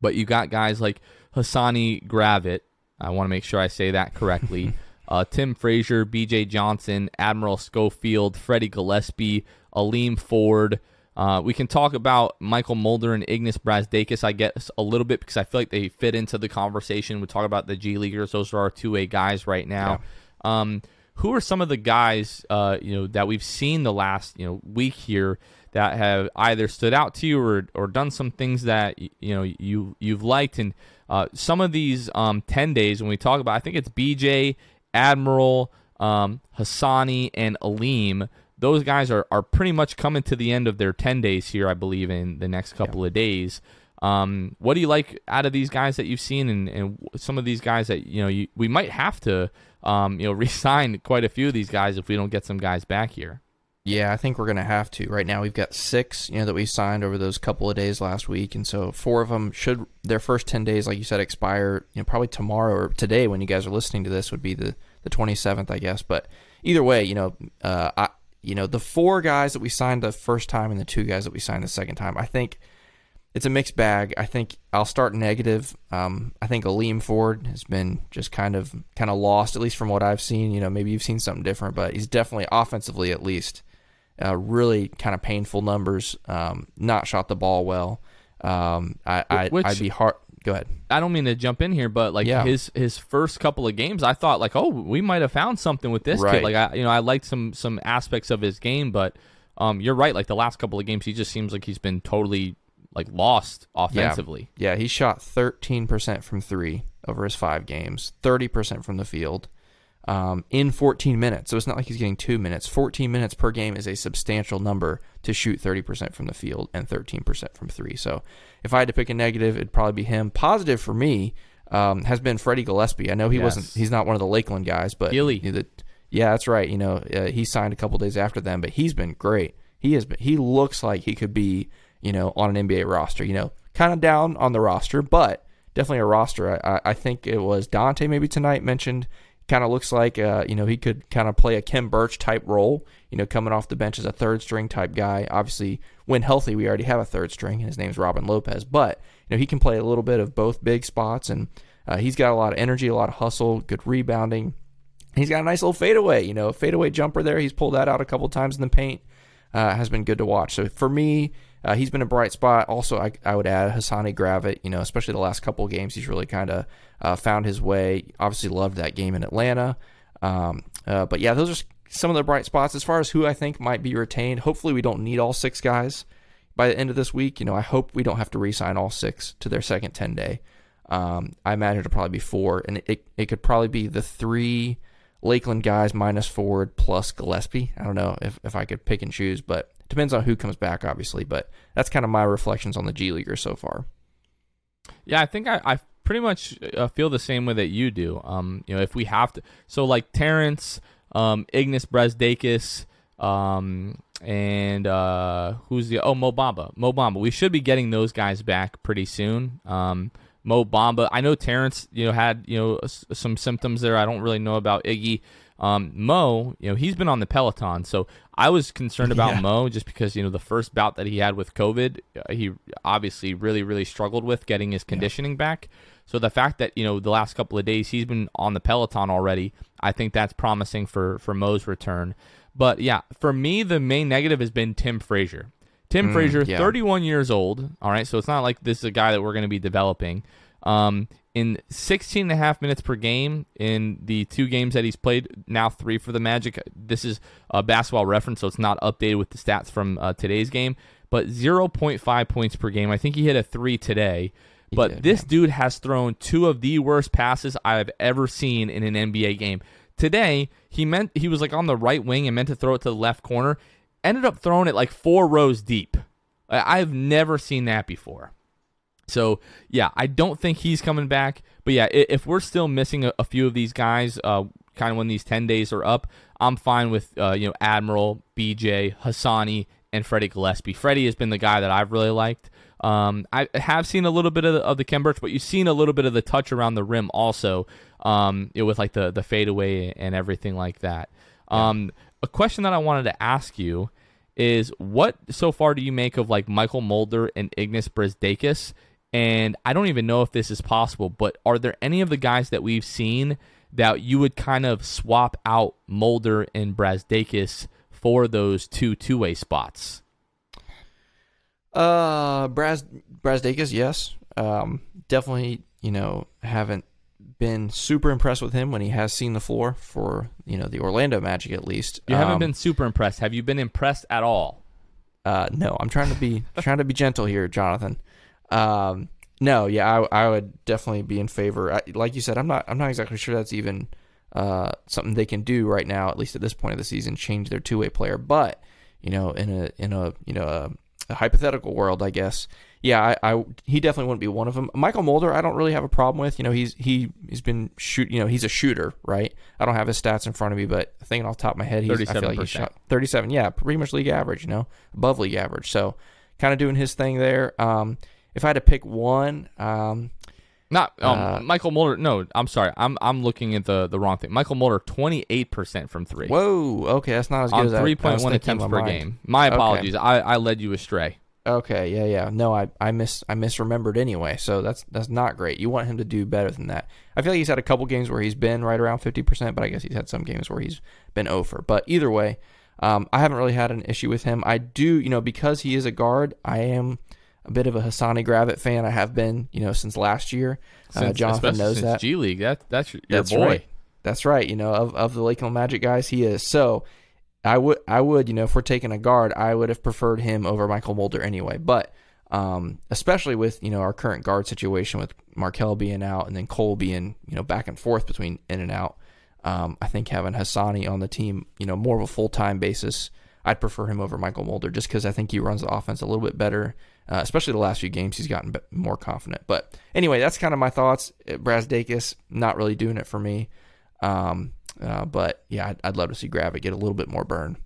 but you got guys like Hassani Gravett. I want to make sure I say that correctly. uh, Tim Frazier, B.J. Johnson, Admiral Schofield, Freddie Gillespie, Aleem Ford. Uh, we can talk about Mychal Mulder and Ignas Brazdeikis, I guess, a little bit because I feel like they fit into the conversation. We talk about the G Leaguers; those are our two A guys right now. Um, who are some of the guys, uh, you know, that we've seen the last you know week here that have either stood out to you or or done some things that you know you you've liked? And uh, some of these um, 10 days when we talk about I think it's BJ Admiral um, Hassani and Aleem. Those guys are, are pretty much coming to the end of their 10 days here I believe in the next couple of days. Um, what do you like out of these guys that you've seen and, and some of these guys that you know you, we might have to um, you know re-sign quite a few of these guys if we don't get some guys back here Yeah, I think we're gonna have to. Right now, we've got six, you know, that we signed over those couple of days last week, and so four of them should their first ten days, like you said, expire. You know, probably tomorrow or today when you guys are listening to this would be the the twenty seventh, I guess. But either way, you know, uh, I you know the four guys that we signed the first time and the two guys that we signed the second time, I think it's a mixed bag. I think I'll start negative. Um, I think Aleem Ford has been just kind of kind of lost, at least from what I've seen. You know, maybe you've seen something different, but he's definitely offensively, at least, uh, really kind of painful numbers. Um, not shot the ball well. Um, I, I Which- I'd be hard. Go ahead. I don't mean to jump in here, but like Yeah. his his first couple of games, I thought like, oh, we might have found something with this Right. kid. Like I, you know, I liked some some aspects of his game, but um, you're right. Like the last couple of games, he just seems like he's been totally like lost offensively. Yeah, he shot 13% from three over his five games, 30% from the field. um, in 14 minutes. So it's not like he's getting two minutes. 14 minutes per game is a substantial number to shoot 30% from the field and 13% from three. So if I had to pick a negative, it'd probably be him. Positive for me um, has been Freddie Gillespie. I know he Yes. wasn't. He's not one of the Lakeland guys, but Gilly. you know, the- yeah, that's right. You know, uh, he signed a couple days after them, but he's been great. He has been. He looks like he could be, you know, on an NBA roster. You know, kind of down on the roster, but definitely a roster. I, I- think it was Dante maybe tonight mentioned. Kind of looks like, uh, you know, he could kind of play a Khem Birch type role. You know, coming off the bench as a third string type guy. Obviously, when healthy, we already have a third string, and his name's Robin Lopez. But you know, he can play a little bit of both big spots, and uh, he's got a lot of energy, a lot of hustle, good rebounding. He's got a nice little fadeaway, you know, fadeaway jumper there. He's pulled that out a couple times in the paint. Uh, has been good to watch. So for me, uh, he's been a bright spot. Also, I, I would add Hassani Gravett. You know, especially the last couple games, he's really kind of uh, found his way. Obviously, loved that game in Atlanta. Um, uh, but yeah, those are some of the bright spots as far as who I think might be retained. Hopefully, we don't need all six guys by the end of this week. You know, I hope we don't have to re-sign all six to their second ten day. Um, I imagine it'll probably be four, and it it could probably be the three Lakeland guys minus Ford plus Gillespie. I don't know if, if I could pick and choose, but depends on who comes back, obviously. But that's kind of my reflections on the G Leaguer so far. Yeah, I think I, I pretty much uh, feel the same way that you do. Um, you know, if we have to, so like Terrence, um, Ignas Brazdeikis, um, and uh, who's the oh Mo Bamba, Mo Bamba. We should be getting those guys back pretty soon. Um. I know Terrence, you know, had you know some symptoms there. I don't really know about Iggy. Um, Mo, you know, he's been on the Peloton, so I was concerned about Yeah. Mo just because you know the first bout that he had with COVID, uh, he obviously really really struggled with getting his conditioning back. So the fact that you know the last couple of days he's been on the Peloton already, I think that's promising for for Mo's return. But yeah, for me the main negative has been Tim Frazier. Tim Frazier, yeah. 31 years old. All right, so it's not like this is a guy that we're going to be developing. Um, in 16 and a half minutes per game in the two games that he's played, now three for the Magic. This is a basketball reference, so it's not updated with the stats from uh, today's game. But 0.5 points per game. I think he hit a three today. But did, this dude has thrown two of the worst passes I've ever seen in an NBA game. Today, he meant he was like on the right wing and meant to throw it to the left corner. Ended up throwing it like four rows deep. I've never seen that before. So yeah, I don't think he's coming back. But yeah, if we're still missing a, a few of these guys, uh, kind of when these ten days are up, I'm fine with uh, you know Admiral, BJ, Hassani, and Freddie Gillespie. Freddie has been the guy that I've really liked. Um, I have seen a little bit of the, of the Ken but you've seen a little bit of the touch around the rim also, um, you know, with like the the fadeaway and everything like that. Um, a question that I wanted to ask you is what so far do you make of like Mychal Mulder and Ignas Brazdeikis? And I don't even know if this is possible, but are there any of the guys that we've seen that you would kind of swap out Mulder and Brazdeikis for those two two way spots? Uh, Braz Brazdeikis, yes. Um, definitely, you know, haven't been super impressed with him when he has seen the floor for you know the Orlando Magic at least. You haven't Um, been super impressed. Have you been impressed at all? Uh, no, I'm trying to be trying to be gentle here, Jonathan. Um, no, yeah, I, I would definitely be in favor. I, like you said, I'm not I'm not exactly sure that's even uh, something they can do right now, at least at this point of the season, change their two way player. But you know, in a in a you know a, a hypothetical world, I guess, yeah, I, I he definitely wouldn't be one of them. Mychal Mulder, I don't really have a problem with. You know, he's he he's been shoot. You know, he's a shooter, right? I don't have his stats in front of me, but thinking off the top of my head, he's I feel like he's 37%. shot 37. Yeah, pretty much league average. You know, above league average. So kind of doing his thing there. Um, if I had to pick one, um, Not um, Uh, Mychal Mulder. No, I'm sorry. I'm I'm looking at the the wrong thing. Mychal Mulder, 28 percent from three. whoa, okay, that's not as good on as I- I 3.1 attempts per mind. game. My Okay. apologies. I, I led you astray. Okay, yeah, yeah. No, I I miss I misremembered anyway. So that's that's not great. You want him to do better than that. I feel like he's had a couple games where he's been right around fifty percent, but I guess he's had some games where he's been over. But either way, um, I haven't really had an issue with him. I do, you know, because he is a guard. I am a bit of a Hassani Gravett fan. I have been, you know, since last year. uh, Jonathan knows since that. G League. That that's your, your That's boy. right. That's right. You know, of, of the Lakeland Magic guys, he is. So I would, I would, you know, if we're taking a guard, I would have preferred him over Mychal Mulder anyway. But um, especially with you know our current guard situation with Markelle being out and then Cole being you know back and forth between in and out. Um, I think having Hassani on the team, you know, more of a full time basis, I'd prefer him over Mychal Mulder just because I think he runs the offense a little bit better. Uh, especially the last few games, he's gotten more confident. But anyway, that's kind of my thoughts. Uh, Brazdeikis not really doing it for me. Um, uh, but yeah, I'd, I'd, love to see Gravett get a little bit more burn.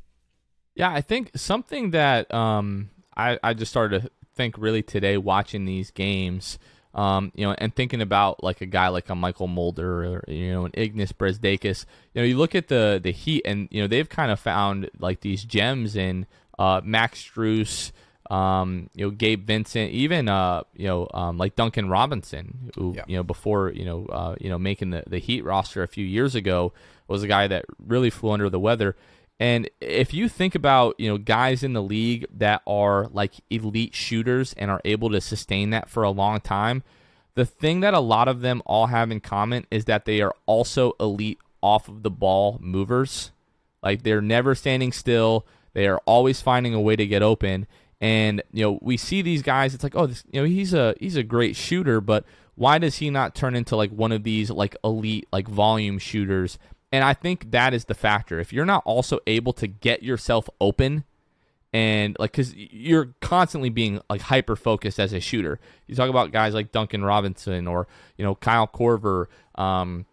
Yeah, I think something that um, I, I just started to think really today watching these games, um, you know, and thinking about like a guy like a Mychal Mulder or you know an Ignas Brazdeikis. You know, you look at the the Heat, and you know they've kind of found like these gems in uh, Max Strus um, you know, Gabe Vincent, even uh, you know, um, like Duncan Robinson, who yeah. you know before you know, uh, you know, making the the Heat roster a few years ago was a guy that really flew under the weather. And if you think about you know guys in the league that are like elite shooters and are able to sustain that for a long time, the thing that a lot of them all have in common is that they are also elite off of the ball movers. Like they're never standing still. They are always finding a way to get open. And you know, we see these guys. It's like, oh, this, you know, he's a he's a great shooter, but why does he not turn into like one of these like elite like volume shooters? And I think that is the factor. If you're not also able to get yourself open and like because you're constantly being like hyper focused as a shooter. You talk about guys like Duncan Robinson or you know Kyle Korver, um,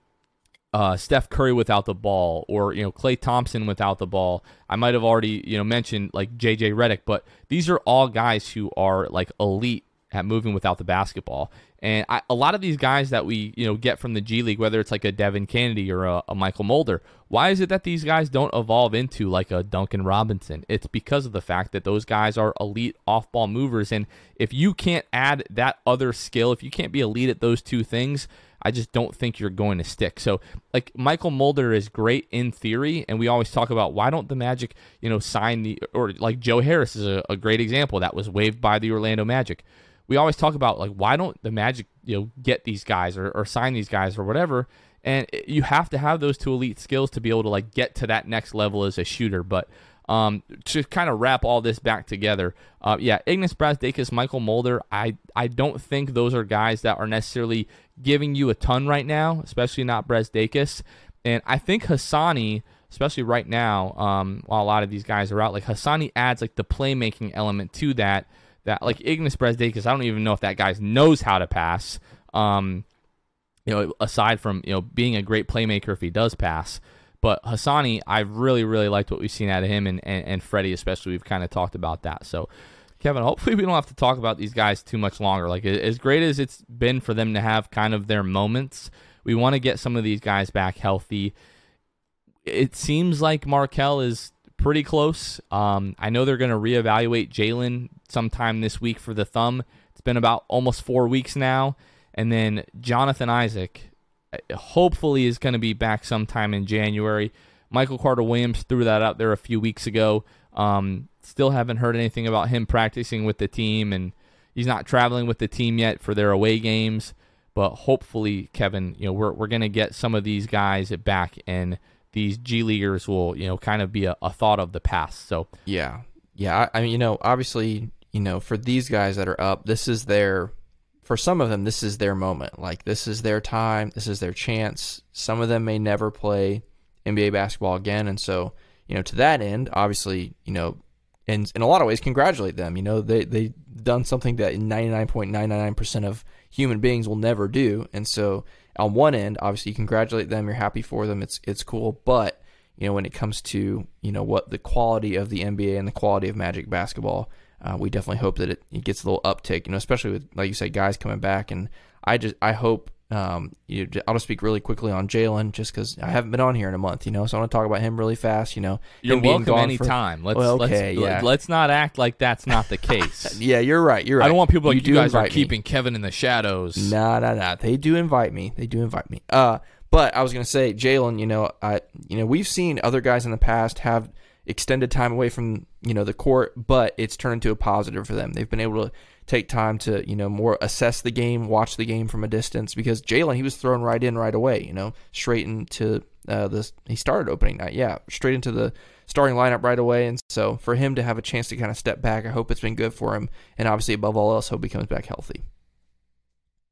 uh, Steph Curry without the ball, or you know Klay Thompson without the ball. I might have already you know mentioned like JJ Redick, but these are all guys who are like elite at moving without the basketball. And I, a lot of these guys that we you know get from the G League, whether it's like a Devin Cannady or a, a Mychal Mulder, why is it that these guys don't evolve into like a Duncan Robinson? It's because of the fact that those guys are elite off-ball movers, and if you can't add that other skill, if you can't be elite at those two things, I just don't think you're going to stick. So, like Mychal Mulder is great in theory, and we always talk about why don't the Magic, you know, sign the or like Joe Harris is a, a great example that was waived by the Orlando Magic. We always talk about like why don't the Magic, you know, get these guys or, or sign these guys or whatever. And you have to have those two elite skills to be able to like get to that next level as a shooter. But um, to kind of wrap all this back together, uh, yeah, Ignas Brazdeikis, Mychal Mulder, I, I don't think those are guys that are necessarily giving you a ton right now, especially not Brazdeikis. And I think Hassani, especially right now, um, while a lot of these guys are out, like Hassani adds like the playmaking element to that. That like Ignas Brazdeikis, I don't even know if that guy knows how to pass. Um, you know, aside from you know being a great playmaker if he does pass. But Hassani, I really, really liked what we've seen out of him and, and, and Freddie, especially. We've kind of talked about that. So, Kevin, hopefully we don't have to talk about these guys too much longer. Like, as great as it's been for them to have kind of their moments, we want to get some of these guys back healthy. It seems like Markelle is pretty close. Um, I know they're going to reevaluate Jalen sometime this week for the thumb. It's been about almost four weeks now. And then Jonathan Isaac, hopefully is going to be back sometime in January. Michael Carter Williams threw that out there a few weeks ago. Um, still haven't heard anything about him practicing with the team, and he's not traveling with the team yet for their away games. But hopefully, Kevin, you know, we're we're going to get some of these guys back, and these G leaguers will, you know, kind of be a, a thought of the past. So yeah, yeah. I, I mean, you know, obviously, you know, for these guys that are up, this is their for some of them, this is their moment. Like this is their time. This is their chance. Some of them may never play NBA basketball again, and so you know, to that end, obviously, you know, and in a lot of ways, congratulate them. You know, they they done something that ninety nine point nine nine percent of human beings will never do, and so on one end, obviously, you congratulate them. You're happy for them. It's it's cool, but you know, when it comes to you know what the quality of the NBA and the quality of Magic basketball uh, we definitely hope that it, it, gets a little uptick, you know, especially with, like you said, guys coming back. And I just, I hope, um, you, I'll just speak really quickly on Jalen just because I haven't been on here in a month, you know, so I want to talk about him really fast, you know. You're welcome anytime. For, let's, well, okay, let's, yeah. let's not act like that's not the case. yeah, you're right. You're right. I don't want people like you, you guys are keeping me. Kevin in the shadows. Nah, nah, nah. They do invite me. They do invite me. Uh, but I was gonna say, Jalen, you know, I, you know, we've seen other guys in the past have extended time away from you know the court, but it's turned into a positive for them. They've been able to take time to you know more assess the game, watch the game from a distance. Because Jalen, he was thrown right in right away, you know, straight into uh, this. He started opening night, yeah, straight into the starting lineup right away. And so for him to have a chance to kind of step back, I hope it's been good for him. And obviously, above all else, hope he comes back healthy.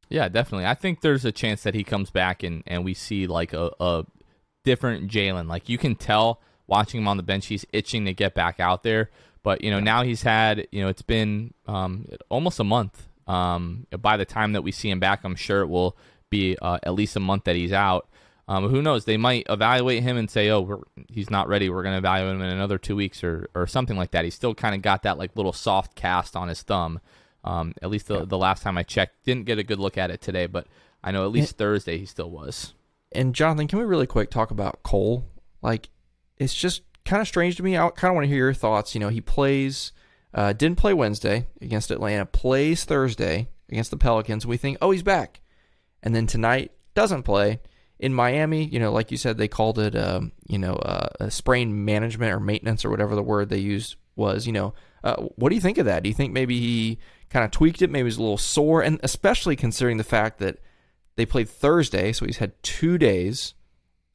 Yeah, definitely. I think there's a chance that he comes back and, and we see like a, a different Jalen. Like you can tell watching him on the bench, he's itching to get back out there. But you know now he's had you know it's been um, almost a month. Um, by the time that we see him back, I'm sure it will be uh, at least a month that he's out. Um, who knows? They might evaluate him and say, "Oh, he's not ready. We're going to evaluate him in another two weeks or or something like that." He's still kind of got that like little soft cast on his thumb. Um, at least the, the last time I checked, didn't get a good look at it today, but I know at least Thursday he still was. And Jonathan, can we really quick talk about Cole? Like, it's just kind of strange to me. I kind of want to hear your thoughts. You know, he plays, uh, didn't play Wednesday against Atlanta, plays Thursday against the Pelicans. We think, oh, he's back, and then tonight doesn't play in Miami, you know, like you said, they called it, um, you know, uh, a sprain management or maintenance or whatever the word they used was. You know, uh, what do you think of that? Do you think maybe he kind of tweaked it? Maybe he's a little sore, and especially considering the fact that they played Thursday, so he's had two days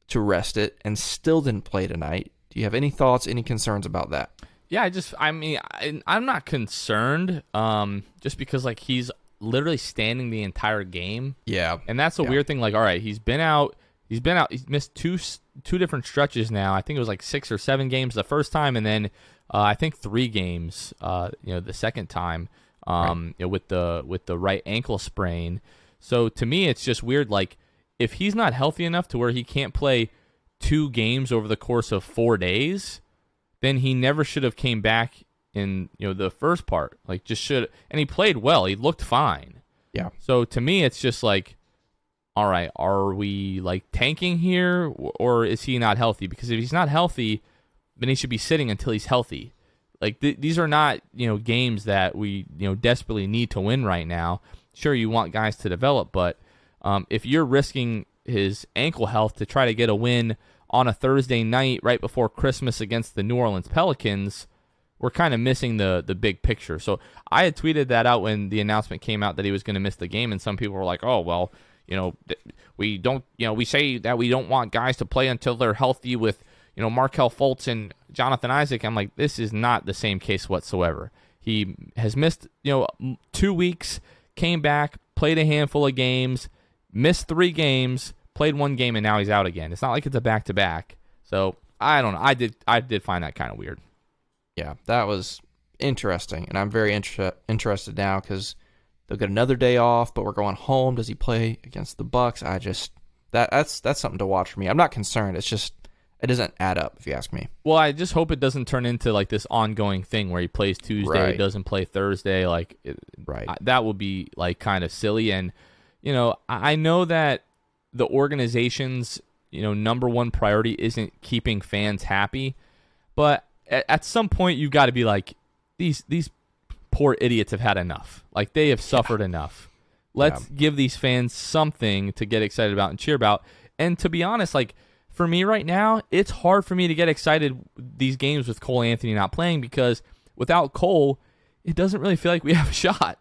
to rest it and still didn't play tonight. Do you have any thoughts, any concerns about that? Yeah, I just, I mean, I, I'm not concerned, um, just because like he's literally standing the entire game. Yeah, and that's a yeah. weird thing. Like, all right, he's been out. He's been out. He's missed two two different stretches now. I think it was like six or seven games the first time, and then uh, I think three games. Uh, you know, the second time, um, right. you know, with the with the right ankle sprain. So to me, it's just weird. Like, if he's not healthy enough to where he can't play two games over the course of four days, then he never should have came back in you know the first part. Like just should and he played well. He looked fine. Yeah. So to me it's just like all right, are we like tanking here or is he not healthy? Because if he's not healthy, then he should be sitting until he's healthy. Like th- these are not, you know, games that we, you know, desperately need to win right now. Sure, you want guys to develop, but um, if you're risking his ankle health to try to get a win on a Thursday night right before Christmas against the New Orleans Pelicans, we're kind of missing the the big picture. So I had tweeted that out when the announcement came out that he was going to miss the game, and some people were like, "Oh, well, you know, we don't, you know, we say that we don't want guys to play until they're healthy with, you know, Markelle Fultz and Jonathan Isaac." I'm like, this is not the same case whatsoever. He has missed, you know, two weeks, came back, played a handful of games, missed three games, played one game, and now he's out again. It's not like it's a back to back. So I don't know. I did I did find that kind of weird yeah, that was interesting, and I'm very inter- interested now because they'll get another day off, but we're going home. Does he play against the Bucks? I just that that's that's something to watch for me. I'm not concerned. It's just it doesn't add up if you ask me. Well, I just hope it doesn't turn into like this ongoing thing where he plays Tuesday, right. doesn't play Thursday. Like, it, right? I, that would be like kind of silly. And you know, I, know that the organization's you know number one priority isn't keeping fans happy, but at, at some point you've got to be like these these poor idiots have had enough. Like they have suffered enough. Let's yeah. give these fans something to get excited about and cheer about. And to be honest, like for me right now, it's hard for me to get excited these games with Cole Anthony not playing because without Cole, it doesn't really feel like we have a shot.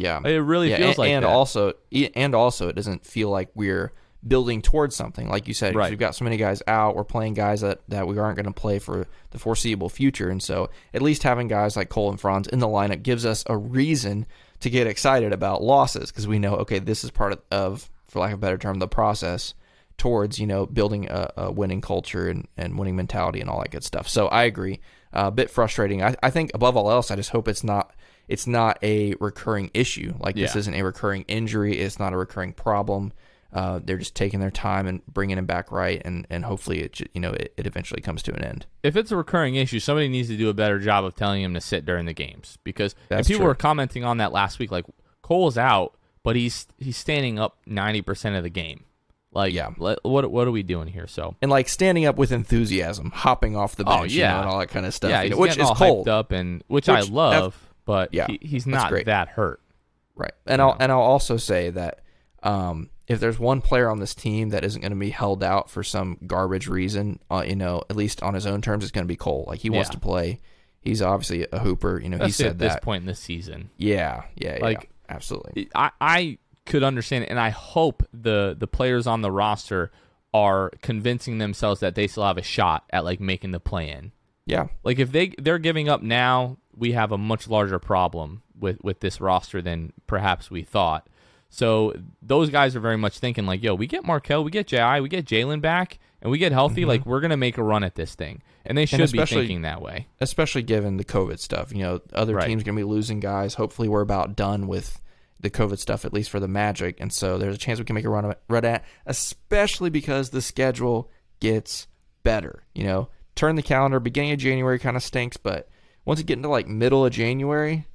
Yeah, it really yeah, feels and, like and that. also and also it doesn't feel like we're building towards something. Like you said, right. we've got so many guys out. We're playing guys that, that we aren't going to play for the foreseeable future. And so at least having guys like Cole and Franz in the lineup gives us a reason to get excited about losses because we know, okay, this is part of, for lack of a better term, the process towards, you know, building a, a winning culture and, and winning mentality and all that good stuff. So I agree. Uh, a bit frustrating. I, I think above all else, I just hope it's not it's not a recurring issue. Like this isn't a recurring injury. It's not a recurring problem. Uh, they're just taking their time and bringing him back right, and, and hopefully it you know it, it eventually comes to an end. If it's a recurring issue, somebody needs to do a better job of telling him to sit during the games because That's people true. were commenting on that last week. Like Cole's out, but he's he's standing up ninety percent of the game. Like, yeah. Let, what what are we doing here? So and like standing up with enthusiasm, hopping off the bench, oh, yeah. you know, and all that kind of stuff. Yeah, you know, which is all cold up and which, which I love, but yeah, he, he's not that hurt. Right, and I'll know? and I'll also say that um, if there's one player on this team that isn't going to be held out for some garbage reason, uh, you know, at least on his own terms, it's going to be Cole. Like he wants yeah. to play. He's obviously a hooper. You know, Especially he said at that. this point in the season. Yeah, yeah, like yeah, absolutely. I I could understand it, and I hope the the players on the roster are convincing themselves that they still have a shot at like making the play in. Yeah. Like if they they're giving up now, we have a much larger problem with with this roster than perhaps we thought. So those guys are very much thinking like, yo, we get Markelle, we get Ji, we get Jalen back, and we get healthy, like mm-hmm. we're gonna make a run at this thing, and they should be especially- thinking that way. especially given the COVID stuff. You know, other Right. teams going to be losing guys. Hopefully, we're about done with the COVID stuff, at least for the Magic. And so there's a chance we can make a run, run at, especially because the schedule gets better. You know, turn the calendar, beginning of January kind of stinks, but once you get into like middle of January,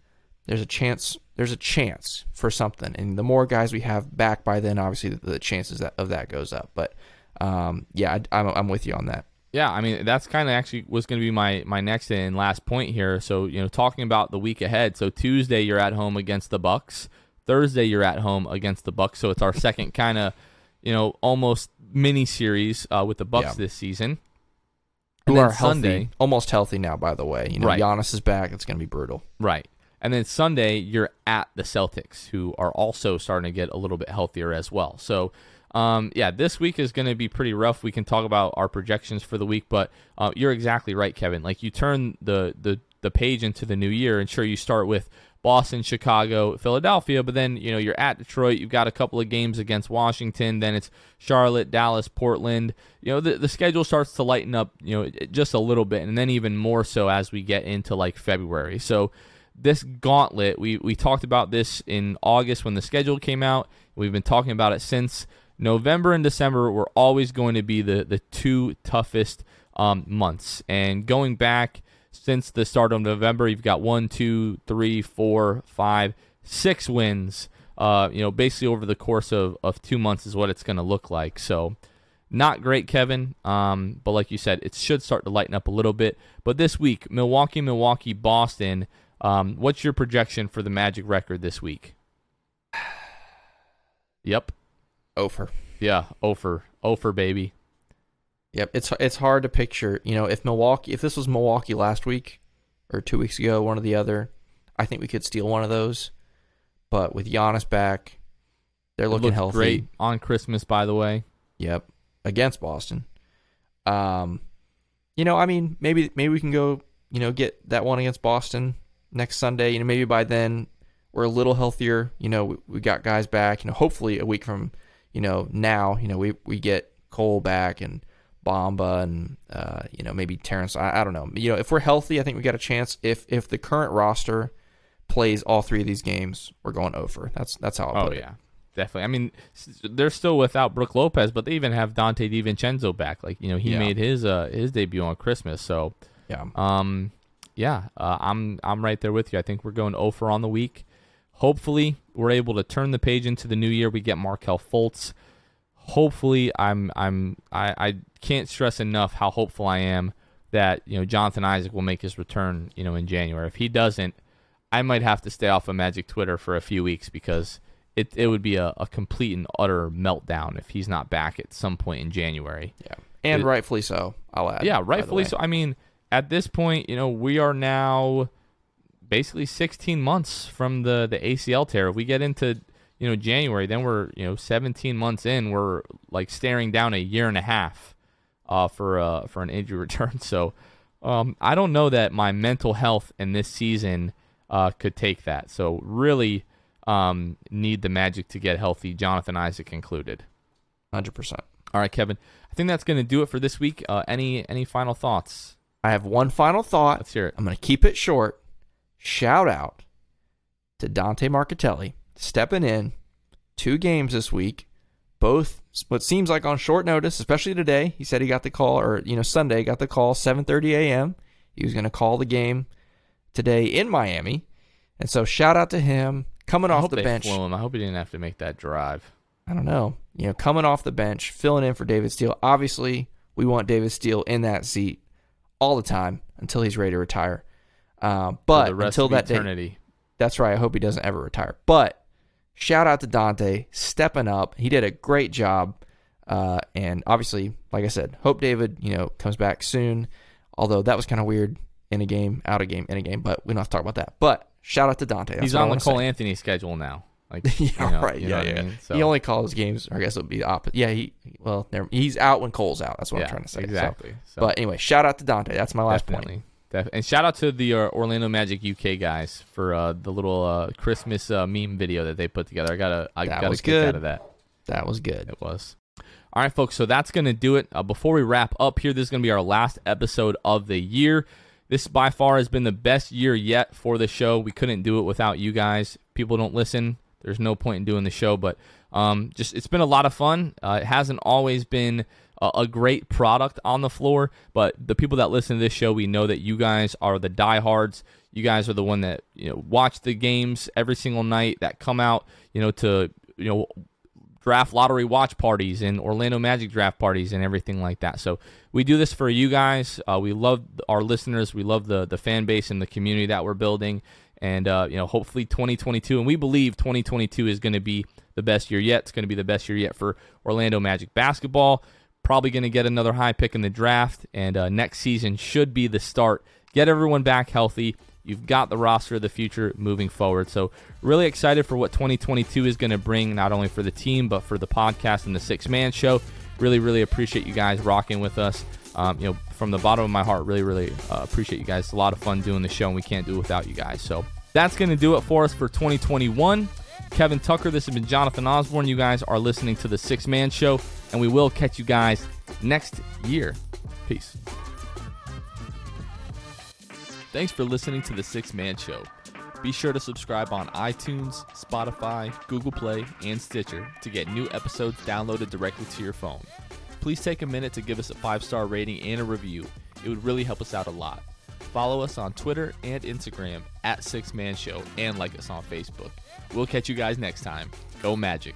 there's a chance. There's a chance for something, and the more guys we have back by then, obviously, the, the chances that, of that goes up. But um, yeah, I, I'm, I'm with you on that. Yeah, I mean that's kind of actually was going to be my my next and last point here. So you know, talking about the week ahead. So Tuesday you're at home against the Bucks. Thursday you're at home against the Bucks. So it's our second kind of you know almost mini series uh, with the Bucks Yeah. this season. Who are healthy, Sunday, almost healthy now, by the way. You know, Right. Giannis is back. It's going to be brutal. right? And then Sunday you're at the Celtics, who are also starting to get a little bit healthier as well. So. Um, yeah, this week is going to be pretty rough. We can talk about our projections for the week, but uh, you're exactly right, Kevin. Like you turn the, the the page into the new year, and sure, you start with Boston, Chicago, Philadelphia, but then you know you're at Detroit. You've got a couple of games against Washington. Then it's Charlotte, Dallas, Portland. You know the the schedule starts to lighten up. You know just a little bit, and then even more so as we get into like February. So this gauntlet, we we talked about this in August when the schedule came out. We've been talking about it since. November and December were always going to be the the two toughest um, months, and going back since the start of November, you've got one, two, three, four, five, six wins. Uh, you know, basically over the course of, of two months is what it's going to look like. So, not great, Kevin. Um, but like you said, it should start to lighten up a little bit. But this week, Milwaukee, Milwaukee, Boston. Um, what's your projection for the Magic record this week? Yep. Over. Yeah. Ofer. Ofer, baby. Yep. It's it's hard to picture. You know, if Milwaukee, if this was Milwaukee last week or two weeks ago, one or the other, I think we could steal one of those. But with Giannis back, they're looking healthy. great on Christmas, by the way. Yep, against Boston. Um, you know, I mean, maybe maybe we can go, you know, get that one against Boston next Sunday. You know, maybe by then we're a little healthier. You know, we, we got guys back. You know, hopefully a week from, you know, now, you know, we we get Cole back and Bamba and uh, you know maybe Terrence. I, I don't know. You know, if we're healthy, I think we got a chance. If if the current roster plays all three of these games, we're going over. That's that's how I Oh put it. yeah, definitely. I mean, they're still without Brook Lopez, but they even have Donte DiVincenzo back. Like you know, he Yeah. made his uh his debut on Christmas. So Yeah. um, yeah, uh, I'm I'm right there with you. I think we're going over on the week. Hopefully, we're able to turn the page into the new year. We get Markelle Fultz. Hopefully, I'm I'm I, I can't stress enough how hopeful I am that you know Jonathan Isaac will make his return. You know, in January. If he doesn't, I might have to stay off of Magic Twitter for a few weeks because it it would be a, a complete and utter meltdown if he's not back at some point in January. Yeah. And It- rightfully so. I'll add. Yeah, rightfully so. I mean, at this point, you know, we are now basically 16 months from the the ACL tear. If we get into you know January, then we're you know 17 months in. We're like staring down a year and a half uh, for uh, for an injury return. So um, I don't know that my mental health in this season uh, could take that. So really um, need the Magic to get healthy, Jonathan Isaac included. Hundred percent. All right, Kevin. I think that's going to do it for this week. Uh, any any final thoughts? I have one final thought. Let's hear it. I'm going to keep it short. Shout out to Dante Marchitelli stepping in two games this week, both what seems like on short notice, especially today. He said he got the call, or you know Sunday got the call 7:30 a.m. He was going to call the game today in Miami, and so shout out to him coming I off the bench. flew him. I hope he didn't have to make that drive. I don't know. You know, coming off the bench, filling in for David Steele. Obviously, we want David Steele in that seat all the time until he's ready to retire. Uh, but until that day, eternity. that's right. I hope he doesn't ever retire. But shout out to Dante stepping up. He did a great job. Uh, and obviously, like I said, hope David, you know, comes back soon. Although that was kind of weird in a game, out of game, in a game. But we don't have to talk about that. But shout out to Dante. That's He's on the Cole say. Anthony schedule now. Like yeah, you know, right. you yeah, what I yeah. mean? So- He only calls games, or I guess it would be opposite. Yeah, he well, never, he's out when Cole's out. That's what yeah, I'm trying to say. Exactly. So, but anyway, shout out to Dante. That's my last point. definitely. Def- and shout out to the uh, Orlando Magic UK guys for uh, the little uh, Christmas uh, meme video that they put together. I got a I That got a kick good. out of that. That was good. It was. All right, folks, so that's going to do it. Uh, before we wrap up here, this is going to be our last episode of the year. This by far has been the best year yet for the show. We couldn't do it without you guys. People don't listen. There's no point in doing the show, but um, just it's been a lot of fun. Uh, it hasn't always been a, a great product on the floor, but the people that listen to this show, we know that you guys are the diehards. You guys are the one that you know watch the games every single night that come out, you know, to you know draft lottery watch parties and Orlando Magic draft parties and everything like that. So we do this for you guys. Uh, we love our listeners. We love the the fan base and the community that we're building. And uh, you know, hopefully 2022, and we believe 2022 is going to be the best year yet. It's going to be the best year yet for Orlando Magic basketball. Probably going to get another high pick in the draft, and uh, next season should be the start. Get everyone back healthy. You've got the roster of the future moving forward. So, really excited for what 2022 is going to bring, not only for the team, but for the podcast and the Sixth Man Show. Really, really appreciate you guys rocking with us. Um, you know, from the bottom of my heart, really, really uh, appreciate you guys. It's a lot of fun doing the show, and we can't do it without you guys. So, that's going to do it for us for 2021. Kevin Tucker, this has been Jonathan Osborne. You guys are listening to the Sixth Man Show, and we will catch you guys next year. Peace. Thanks for listening to the Sixth Man Show. Be sure to subscribe on iTunes, Spotify, Google Play, and Stitcher to get new episodes downloaded directly to your phone. Please take a minute to give us a five star rating and a review. It would really help us out a lot. Follow us on Twitter and Instagram at Sixth Man Show and like us on Facebook. We'll catch you guys next time. Go Magic.